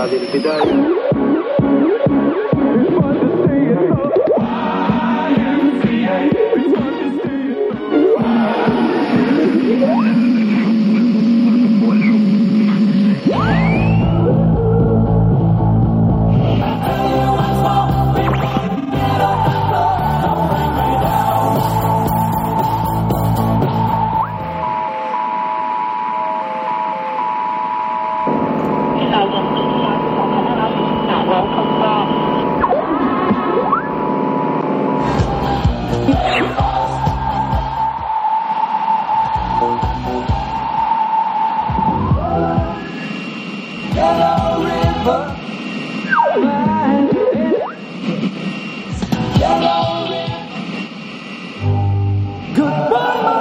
fazem cidade. Yellow River. Yellow River. Goodbye.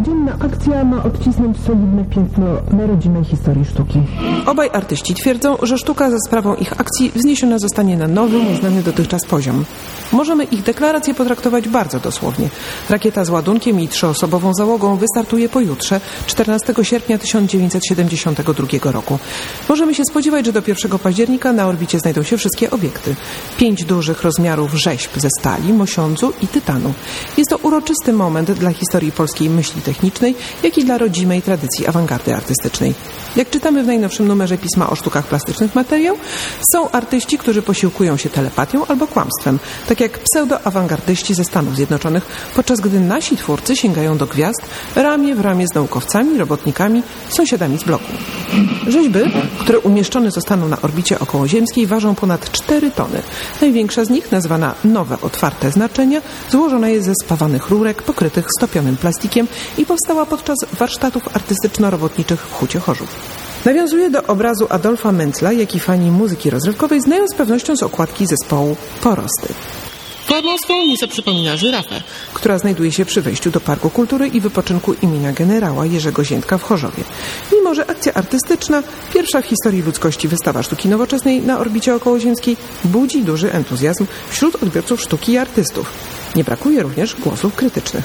Codzienna akcja ma odcisnąć solidne piętno na rodzimej historii sztuki. Obaj artyści twierdzą, że sztuka za sprawą ich akcji wzniesiona zostanie na nowy, nieznany dotychczas poziom. Możemy ich deklaracje potraktować bardzo dosłownie. Rakieta z ładunkiem i trzyosobową załogą wystartuje pojutrze, 14 sierpnia 1972 roku. Możemy się spodziewać, że do 1 października na orbicie znajdą się wszystkie obiekty. Pięć dużych rozmiarów rzeźb ze stali, mosiądzu i tytanu. Jest to uroczysty moment dla historii polskiej myśli technicznej, jak i dla rodzimej tradycji awangardy artystycznej. Jak czytamy w najnowszym numerze pisma o sztukach plastycznych materiał, są artyści, którzy posiłkują się telepatią albo kłamstwem, tak jak pseudo-awangardyści ze Stanów Zjednoczonych, podczas gdy nasi twórcy sięgają do gwiazd ramię w ramię z naukowcami, robotnikami, sąsiadami z bloku. Rzeźby, które umieszczone zostaną na orbicie okołoziemskiej, ważą ponad 4 tony. Największa z nich, nazwana Nowe Otwarte Znaczenia, złożona jest ze spawanych rurek pokrytych stopionym plastikiem i powstała podczas warsztatów artystyczno-robotniczych w Hucie Chorzów. Nawiązuje do obrazu Adolfa Mencla, jaki fani muzyki rozrywkowej znają z pewnością z okładki zespołu Porosty. Formą swą Misa przypomina żyrafę, która znajduje się przy wejściu do Parku Kultury i Wypoczynku imienia generała Jerzego Ziętka w Chorzowie. Mimo, że akcja artystyczna, pierwsza w historii ludzkości wystawa sztuki nowoczesnej na orbicie okołoziemskiej, budzi duży entuzjazm wśród odbiorców sztuki i artystów. Nie brakuje również głosów krytycznych.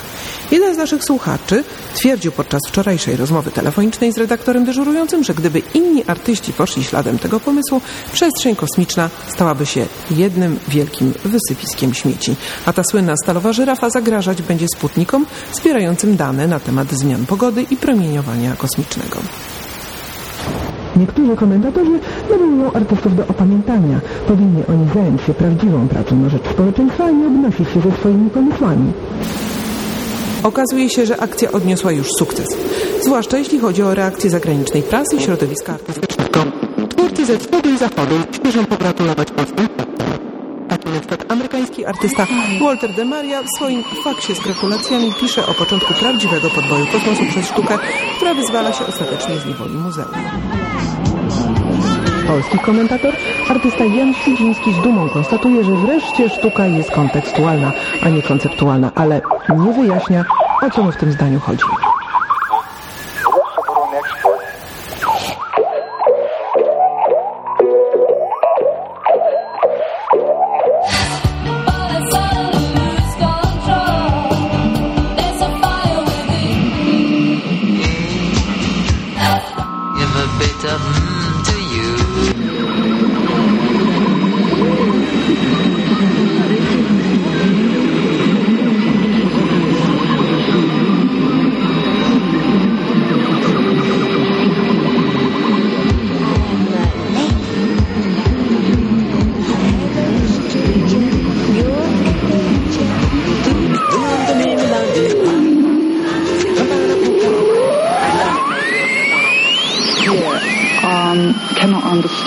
Jeden z naszych słuchaczy twierdził podczas wczorajszej rozmowy telefonicznej z redaktorem dyżurującym, że gdyby inni artyści poszli śladem tego pomysłu, przestrzeń kosmiczna stałaby się jednym wielkim wysypiskiem śmieci. A ta słynna stalowa żyrafa zagrażać będzie sputnikom zbierającym dane na temat zmian pogody i promieniowania kosmicznego. Niektórzy komentatorzy nawołują artystów do opamiętania. Powinni oni zająć się prawdziwą pracą na rzecz społeczeństwa, nie obnosić się ze swoimi pomysłami. Okazuje się, że akcja odniosła już sukces. Zwłaszcza jeśli chodzi o reakcję zagranicznej prasy i środowiska artystycznego. Twórcy ze wschodu i zachodu śpieszą pogratulować polskim Taki na przykład amerykański artysta Walter de Maria w swoim faksie z gratulacjami pisze o początku prawdziwego podboju kosmosu przez sztukę, która wyzwala się ostatecznie z niewoli muzeum. Polski komentator, artysta Jan Świdziński z dumą konstatuje, że wreszcie sztuka jest kontekstualna, a nie konceptualna, ale nie wyjaśnia, o co mu w tym zdaniu chodzi.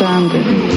understanding